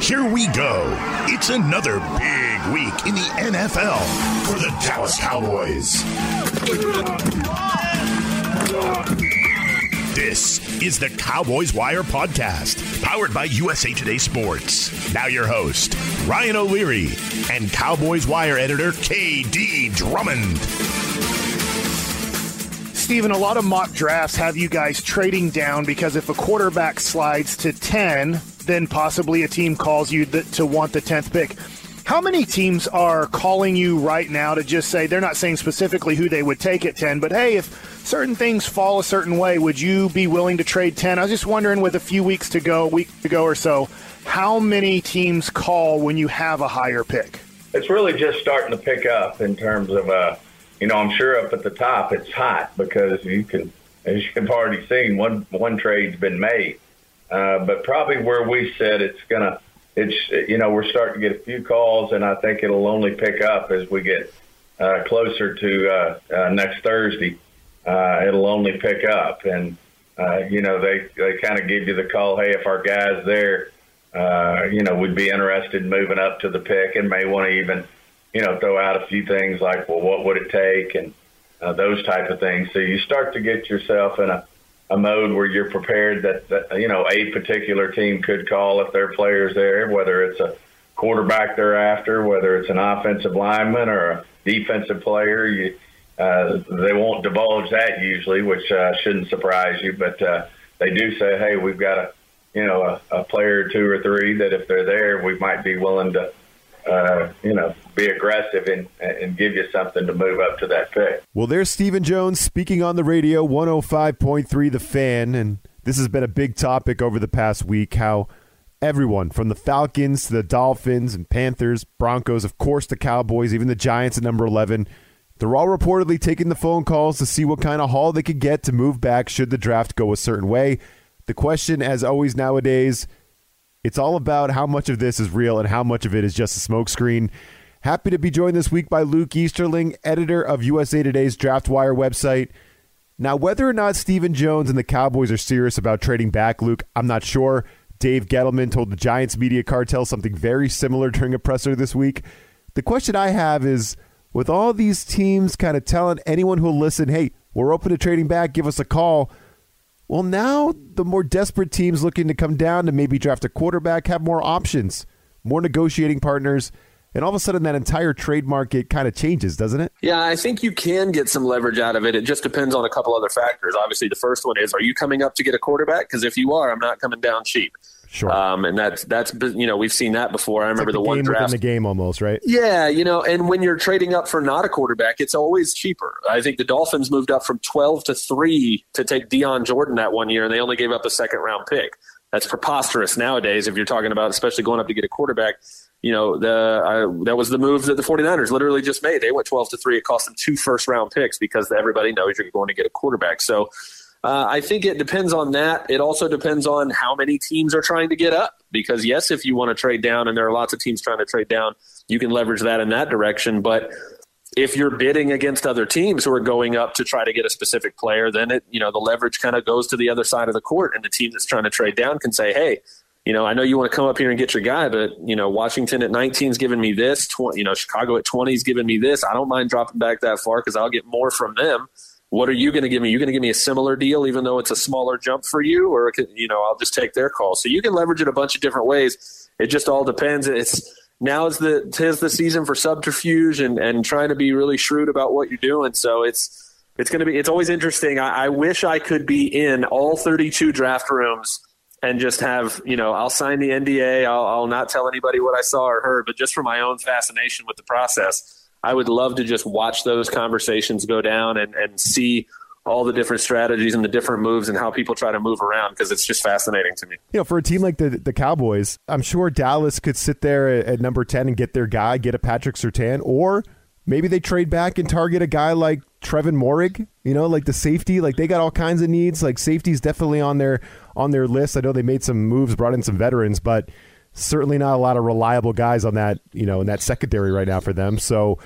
Here we go. It's another big week in the NFL for the Dallas Cowboys. This is the Cowboys Wire podcast, powered by USA Today Sports. Now, your host, Ryan O'Leary, and Cowboys Wire editor, KD Drummond. Stephen, a lot of mock drafts have you guys trading down because if a quarterback slides to 10, then possibly a team calls you th- to want the 10th pick. How many teams are calling you right now to just say they're not saying specifically who they would take at 10, but hey, if certain things fall a certain way, would you be willing to trade 10? I was just wondering with a few weeks to go, a week to go or so, how many teams call when you have a higher pick? It's really just starting to pick up in terms of, uh, you know, I'm sure up at the top it's hot because you can, as you've already seen, one one trade's been made. Uh, but probably where we said it's gonna, it's you know we're starting to get a few calls, and I think it'll only pick up as we get uh, closer to uh, uh, next Thursday. Uh, it'll only pick up, and uh, you know they they kind of give you the call. Hey, if our guys there, uh, you know, we'd be interested in moving up to the pick, and may want to even, you know, throw out a few things like, well, what would it take, and uh, those type of things. So you start to get yourself in a a mode where you're prepared that, that you know a particular team could call if their players there, whether it's a quarterback they're after, whether it's an offensive lineman or a defensive player. You, uh, they won't divulge that usually, which uh, shouldn't surprise you. But uh, they do say, "Hey, we've got a you know a, a player or two or three that if they're there, we might be willing to uh, you know, be aggressive and, and give you something to move up to that pick. Well, there's Stephen Jones speaking on the radio, 105.3 The Fan. And this has been a big topic over the past week how everyone from the Falcons to the Dolphins and Panthers, Broncos, of course, the Cowboys, even the Giants at number 11, they're all reportedly taking the phone calls to see what kind of haul they could get to move back should the draft go a certain way. The question, as always nowadays, it's all about how much of this is real and how much of it is just a smokescreen. Happy to be joined this week by Luke Easterling, editor of USA Today's Draft Wire website. Now, whether or not Stephen Jones and the Cowboys are serious about trading back, Luke, I'm not sure. Dave Gettleman told the Giants media cartel something very similar during a presser this week. The question I have is with all these teams kind of telling anyone who'll listen, hey, we're open to trading back, give us a call. Well, now the more desperate teams looking to come down to maybe draft a quarterback have more options, more negotiating partners, and all of a sudden that entire trade market kind of changes, doesn't it? Yeah, I think you can get some leverage out of it. It just depends on a couple other factors. Obviously, the first one is are you coming up to get a quarterback? Because if you are, I'm not coming down cheap. Sure. Um, and that's that's you know we've seen that before. I remember like the, the, one game draft. the game almost, right? Yeah, you know, and when you're trading up for not a quarterback, it's always cheaper. I think the Dolphins moved up from 12 to 3 to take Dion Jordan that one year, and they only gave up a second round pick. That's preposterous nowadays if you're talking about, especially going up to get a quarterback. You know, the uh, that was the move that the 49ers literally just made. They went 12 to 3. It cost them two first round picks because everybody knows you're going to get a quarterback. So uh, I think it depends on that. It also depends on how many teams are trying to get up. Because yes, if you want to trade down, and there are lots of teams trying to trade down, you can leverage that in that direction. But if you're bidding against other teams who are going up to try to get a specific player, then it you know the leverage kind of goes to the other side of the court, and the team that's trying to trade down can say, hey. You know, I know you want to come up here and get your guy, but you know, Washington at 19 is giving me this. 20, you know, Chicago at 20 is giving me this. I don't mind dropping back that far because I'll get more from them what are you going to give me? You're going to give me a similar deal, even though it's a smaller jump for you, or you know, I'll just take their call. So you can leverage it a bunch of different ways. It just all depends. It's now is the tis the season for subterfuge and and trying to be really shrewd about what you're doing. So it's it's going to be it's always interesting. I, I wish I could be in all 32 draft rooms and just have you know I'll sign the NDA. I'll, I'll not tell anybody what I saw or heard, but just for my own fascination with the process I would love to just watch those conversations go down and, and see all the different strategies and the different moves and how people try to move around because it's just fascinating to me. You know, for a team like the the Cowboys, I'm sure Dallas could sit there at, at number 10 and get their guy, get a Patrick Surtain, or maybe they trade back and target a guy like Trevin Moehrig, you know, like the safety, like they got all kinds of needs. Like safety's definitely on their on their list. I know they made some moves, brought in some veterans, but certainly not a lot of reliable guys on that, you know, in that secondary right now for them. So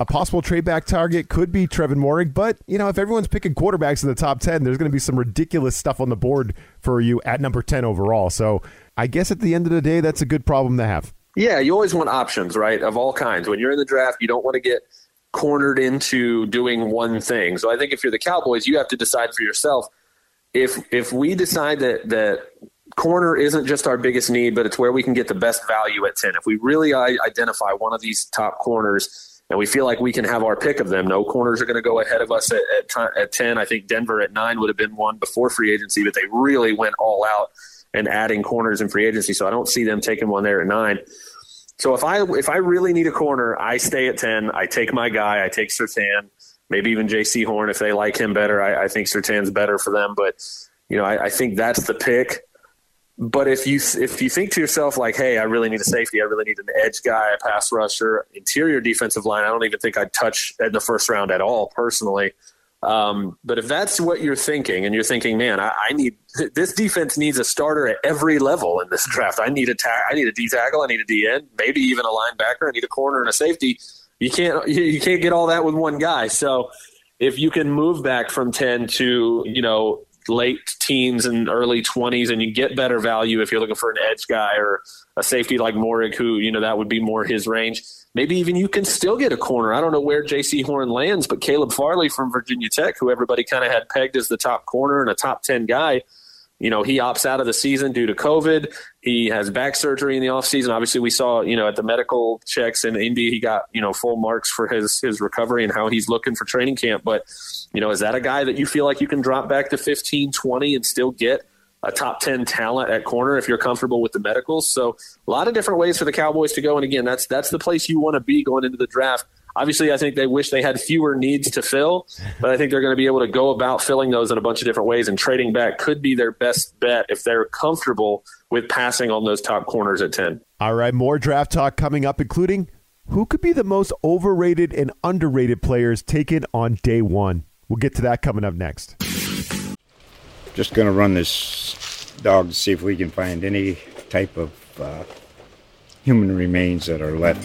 a possible trade back target could be Trevin Moehrig, but you know if everyone's picking quarterbacks in the top ten, there's going to be some ridiculous stuff on the board for you at number ten overall. So I guess at the end of the day, that's a good problem to have. Yeah, you always want options, right, of all kinds. When you're in the draft, you don't want to get cornered into doing one thing. So I think if you're the Cowboys, you have to decide for yourself. If if we decide that that corner isn't just our biggest need, but it's where we can get the best value at ten. If we really identify one of these top corners and we feel like we can have our pick of them. No corners are going to go ahead of us at, at, at 10. I think Denver at 9 would have been one before free agency, but they really went all out and adding corners in free agency. So I don't see them taking one there at 9. So if I if I really need a corner, I stay at 10. I take my guy. I take Surtain, maybe even Jaycee Horn if they like him better. I, I think Surtain's better for them, but you know I, I think that's the pick. But if you if you think to yourself like, hey, I really need a safety, I really need an edge guy, a pass rusher, interior defensive line, I don't even think I'd touch in the first round at all personally. Um, but if that's what you're thinking, and you're thinking, man, I, I, need this defense needs a starter at every level in this draft. I need a ta- I need a D tackle, I need a D end, maybe even a linebacker, I need a corner and a safety. You can't you can't get all that with one guy. So if you can move back from ten to you know late teens and early 20s, and you get better value if you're looking for an edge guy or a safety like Moehrig, who, you know, that would be more his range. Maybe even you can still get a corner. I don't know where Jaycee Horn lands, but Caleb Farley from Virginia Tech, who everybody kind of had pegged as the top corner and a top 10 guy, you know, he opts out of the season due to COVID. He has back surgery in the offseason. Obviously, we saw, you know, at the medical checks in Indy, he got, you know, full marks for his his recovery and how he's looking for training camp. But, you know, is that a guy that you feel like you can drop back to 15, 20 and still get a top 10 talent at corner if you're comfortable with the medicals? So a lot of different ways for the Cowboys to go. And again, that's that's the place you want to be going into the draft Obviously, I think they wish they had fewer needs to fill, but I think they're going to be able to go about filling those in a bunch of different ways. And trading back could be their best bet if they're comfortable with passing on those top corners at 10. All right, more draft talk coming up, including who could be the most overrated and underrated players taken on day one. We'll get to that coming up next. Just going to run this dog to see if we can find any type of uh, human remains that are left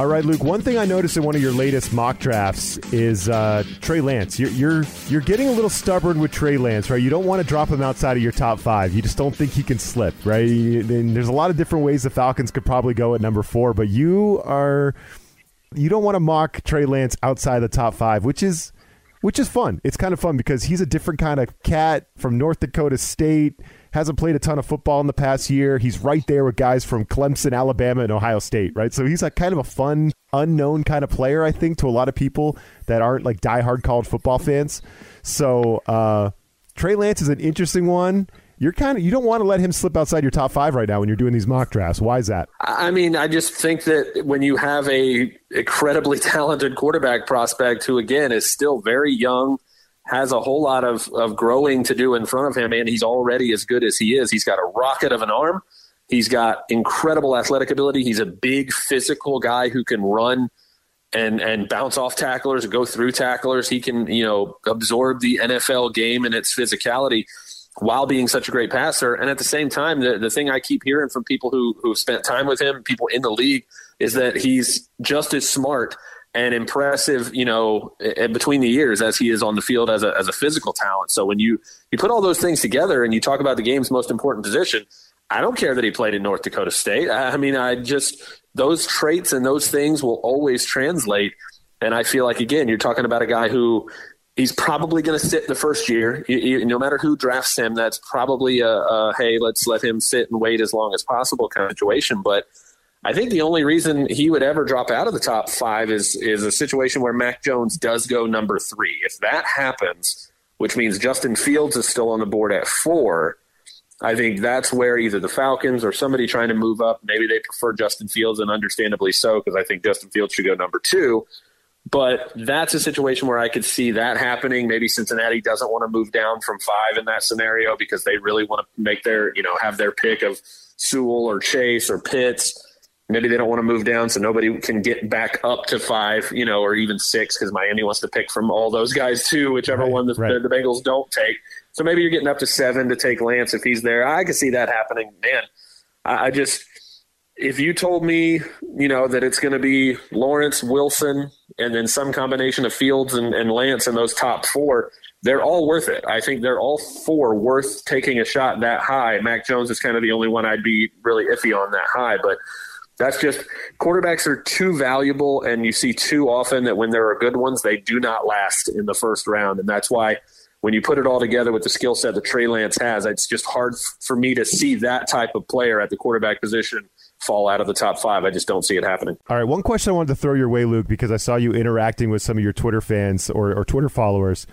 All right, Luke. One thing I noticed in one of your latest mock drafts is uh, Trey Lance. You're, you're you're getting a little stubborn with Trey Lance, right? You don't want to drop him outside of your top five. You just don't think he can slip, right? And there's a lot of different ways the Falcons could probably go at number four, but you are you don't want to mock Trey Lance outside the top five, which is which is fun. It's kind of fun because he's a different kind of cat from North Dakota State hasn't played a ton of football in the past year. He's right there with guys from Clemson, Alabama, and Ohio State, right? So he's a kind of a fun, unknown kind of player, I think, to a lot of people that aren't like diehard college football fans. So uh, Trey Lance is an interesting one. You're kind of you don't want to let him slip outside your top five right now when you're doing these mock drafts. Why is that? I mean, I just think that when you have a incredibly talented quarterback prospect who again is still very young has a whole lot of, of growing to do in front of him, and he's already as good as he is. He's got a rocket of an arm. He's got incredible athletic ability. He's a big physical guy who can run and and bounce off tacklers, go through tacklers. He can you know absorb the NFL game and its physicality while being such a great passer. And at the same time, the, the thing I keep hearing from people who who've spent time with him, people in the league, is that he's just as smart and impressive, you know, between the years as he is on the field as a, as a physical talent. So when you, you put all those things together and you talk about the game's most important position, I don't care that he played in North Dakota State. I mean, I just, those traits and those things will always translate. And I feel like, again, you're talking about a guy who He's probably going to sit the first year. No matter who drafts him, that's probably a, a hey, let's let him sit and wait as long as possible kind of situation. But I think the only reason he would ever drop out of the top five is is a situation where Mac Jones does go number three. If that happens, which means Justin Fields is still on the board at four, I think that's where either the Falcons or somebody trying to move up, maybe they prefer Justin Fields, and understandably so, because I think Justin Fields should go number two. But that's a situation where I could see that happening. Maybe Cincinnati doesn't want to move down from five in that scenario because they really want to make their, you know, have their pick of Sewell or Chase or Pitts. Maybe they don't want to move down so nobody can get back up to five, you know, or even six because Miami wants to pick from all those guys too, whichever right, one the, right. the, the Bengals don't take. So maybe you're getting up to seven to take Lance if he's there. I could see that happening. Man, I, I just if you told me, you know, that it's going to be Lawrence, Wilson, and then some combination of Fields and, and Lance in those top four, they're all worth it. I think they're all four worth taking a shot that high. Mac Jones is kind of the only one I'd be really iffy on that high, but that's just quarterbacks are too valuable, and you see too often that when there are good ones, they do not last in the first round, and that's why when you put it all together with the skill set that Trey Lance has, it's just hard for me to see that type of player at the quarterback position fall out of the top five. I just don't see it happening. All right, one question I wanted to throw your way, Luke, because I saw you interacting with some of your Twitter fans or, or Twitter followers.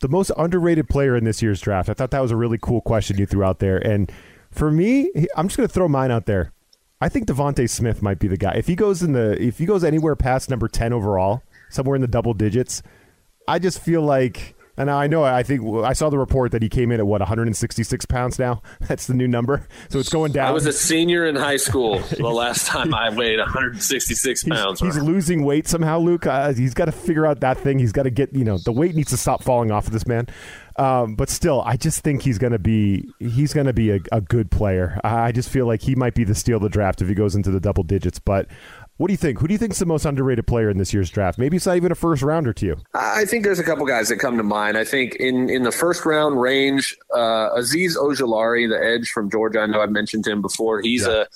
The most underrated player in this year's draft. I thought that was a really cool question you threw out there. And for me, I'm just going to throw mine out there. I think DeVonta Smith might be the guy. If he goes in the if he goes anywhere past number 10 overall, somewhere in the double digits, I just feel like and I know I think I saw the report that he came in at what 166 pounds now. That's the new number. So it's going down. I was a senior in high school the last time I weighed 166 pounds. He's, he's losing weight somehow, Luke. Uh, he's got to figure out that thing. He's got to get you know the weight needs to stop falling off of this man. Um, but still, I just think he's going to be he's going to be a, a, good player. I just feel like he might be the steal of the draft if he goes into the double digits. But what do you think? Who do you think is the most underrated player in this year's draft? Maybe it's not even a first rounder to you. I think there's a couple guys that come to mind. I think in, in the first round range, uh, Azeez Ojulari, the edge from Georgia. I know I've mentioned him before. He's yeah. a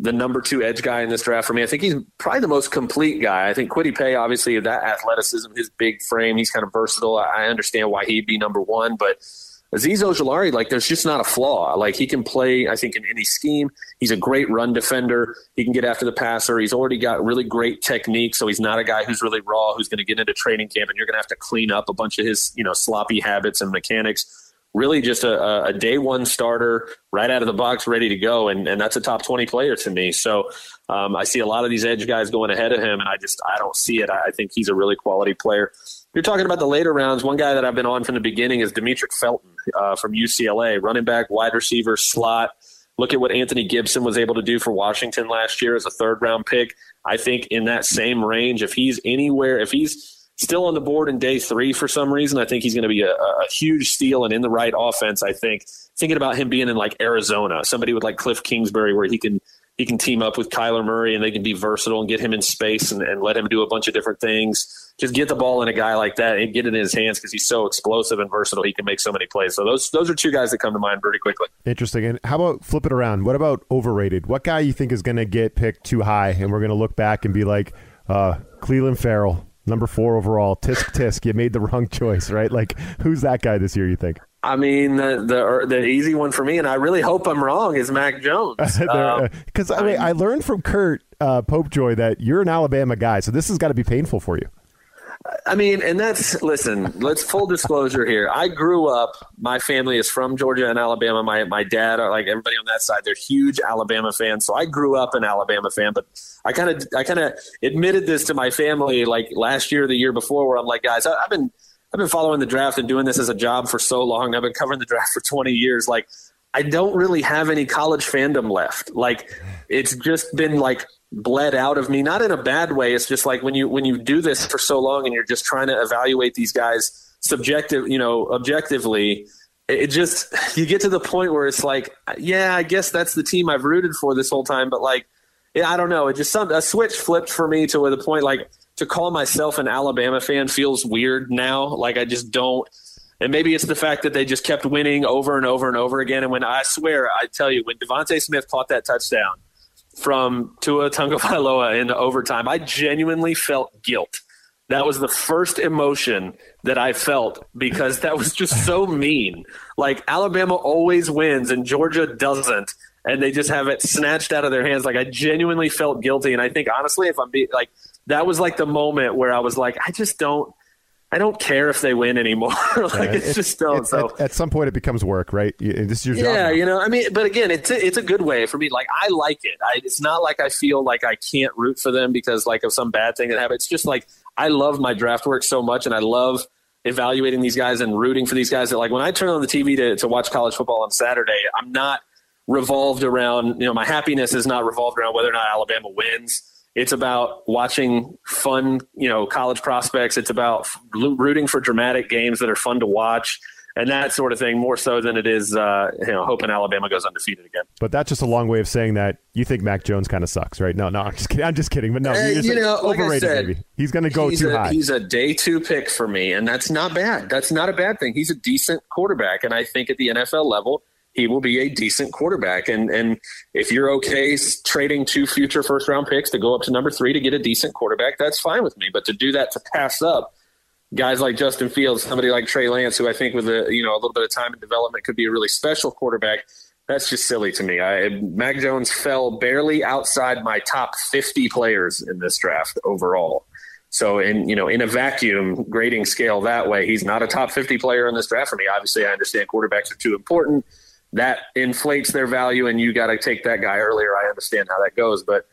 the number two edge guy in this draft for me. I think he's probably the most complete guy. I think Kwity Paye, obviously, that athleticism, his big frame, he's kind of versatile. I understand why he'd be number one, but Azeez Ojulari, like there's just not a flaw. Like he can play, I think, in any scheme. He's a great run defender. He can get after the passer. He's already got really great technique, so he's not a guy who's really raw, who's going to get into training camp, and you're going to have to clean up a bunch of his, you know, sloppy habits and mechanics. Really, just a, a day one starter, right out of the box, ready to go, and and that's a top twenty player to me. So um, I see a lot of these edge guys going ahead of him, and I just I don't see it. I think he's a really quality player. You're talking about the later rounds. One guy that I've been on from the beginning is Demetric Felton uh, from UCLA, running back, wide receiver, slot. Look at what Antonio Gibson was able to do for Washington last year as a third round pick. I think in that same range, if he's anywhere, if he's still on the board in day three for some reason, I think he's going to be a, a huge steal and in the right offense. I think thinking about him being in like Arizona, somebody with like Cliff Kingsbury, where he can he can team up with Kyler Murray and they can be versatile and get him in space and, and let him do a bunch of different things just get the ball in a guy like that and get it in his hands because he's so explosive and versatile. He can make so many plays. So those those are two guys that come to mind pretty quickly. Interesting. And how about flip it around? What about overrated? What guy you think is going to get picked too high, and we're going to look back and be like, uh, Clelin Ferrell, number four overall. Tisk tisk, you made the wrong choice, right? Like, who's that guy this year? You think? I mean, the, the the easy one for me, and I really hope I'm wrong, is Mac Jones. Because um, I mean, I learned from Kurt uh, Popejoy that you're an Alabama guy, so this has got to be painful for you. I mean, and that's listen. Let's full disclosure here. I grew up. My family is from Georgia and Alabama. My my dad, like everybody on that side, they're huge Alabama fans. So I grew up an Alabama fan. But I kind of I kind of admitted this to my family like last year, the year before, where I'm like, guys, I, I've been I've been following the draft and doing this as a job for so long. I've been covering the draft for 20 years. Like, I don't really have any college fandom left. Like, it's just been like bled out of me not in a bad way. It's just like when you when you do this for so long and you're just trying to evaluate these guys subjective you know objectively it just you get to the point where it's like yeah i guess that's the team i've rooted for this whole time but like yeah i don't know. It just some a switch flipped for me to the point like to call myself an alabama fan feels weird now. Like i just don't and maybe it's the fact that they just kept winning over and over and over again and when i swear i tell you when DeVonta Smith caught that touchdown from Tua Tagovailoa in overtime. I genuinely felt guilt That was the first emotion that I felt because that was just so mean. Like Alabama always wins and Georgia doesn't, and they just have it snatched out of their hands. Like I genuinely felt guilty, and I think honestly, if I'm being like, that was like the moment where I was like, I just don't. I don't care if they win anymore. like Yeah, it's, just don't. At, so at, at some point, it becomes work, right? This is your job. yeah, you know, I mean, but again, it's a, it's a good way for me. Like I like it. I, it's not like I feel like I can't root for them because like of some bad thing that happened. It's just like I love my draft work so much, and I love evaluating these guys and rooting for these guys. That like when I turn on the TV to to watch college football on Saturday, I'm not revolved around. You know, my happiness is not revolved around whether or not Alabama wins. It's about watching fun, you know, college prospects. It's about rooting for dramatic games that are fun to watch and that sort of thing more so than it is, uh, you know, hoping Alabama goes undefeated again. But that's just a long way of saying that you think Mac Jones kind of sucks, right? No, no, I'm just kidding. I'm just kidding. But no, Uh, you're you saying know, like I overrated. said, maybe he's going to go too a, high. He's a day two pick for me, and that's not bad. That's not a bad thing. He's a decent quarterback, and I think at the NFL level, he will be a decent quarterback. And and if you're okay trading two future first round picks to go up to number three to get a decent quarterback, that's fine with me. But to do that to pass up guys like Justin Fields, somebody like Trey Lance, who I think with a you know a little bit of time and development could be a really special quarterback. That's just silly to me. I, Mac Jones fell barely outside my top 50 players in this draft overall. So in you know in a vacuum grading scale that way, he's not a top 50 player in this draft for me. Obviously, I understand quarterbacks are too important. That inflates their value, and you got to take that guy earlier. I understand how that goes, but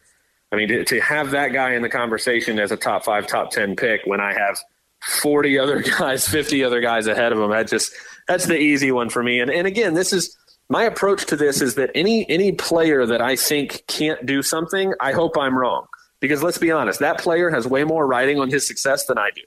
I mean to, to have that guy in the conversation as a top five, top 10 pick when I have 40 other guys, 50 other guys ahead of him. That just that's the easy one for me. And and again, this is my approach to this is that any any player that I think can't do something, I hope I'm wrong. Because let's be honest, that player has way more writing on his success than I do.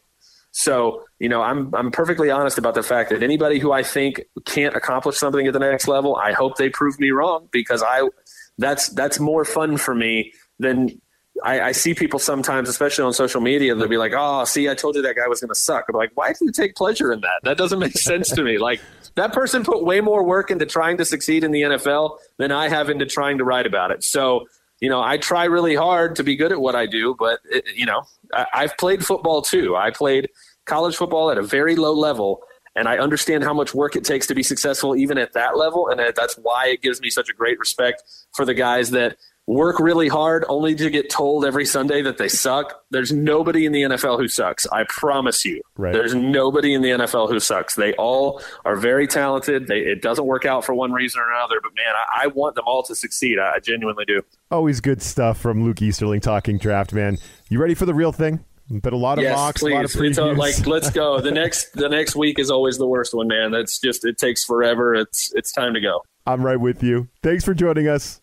So, you know, I'm I'm perfectly honest about the fact that anybody who I think can't accomplish something at the next level, I hope they prove me wrong because I that's that's more fun for me than I, I see people sometimes, especially on social media, they'll be like, "Oh, see, I told you that guy was going to suck." I'm like, "Why do you take pleasure in that? That doesn't make sense to me." Like that person put way more work into trying to succeed in the NFL than I have into trying to write about it. So, you know, I try really hard to be good at what I do, but it, you know, I, I've played football too. I played college football at a very low level, and I understand how much work it takes to be successful even at that level, and eh, that's why it gives me such a great respect for the guys that work really hard only to get told every Sunday that they suck. There's nobody in the NFL who sucks. I promise you. Right. There's nobody in the NFL who sucks. They all are very talented. They, it doesn't work out for one reason or another, but man, I, I want them all to succeed. I, I genuinely do. Always good stuff from Luke Easterling talking draft, man. You ready for the real thing? But a lot of yes, mocks, please. a lot of uh, like let's go. The next the next week is always the worst one, man. That's just it takes forever. It's it's time to go. I'm right with you. Thanks for joining us.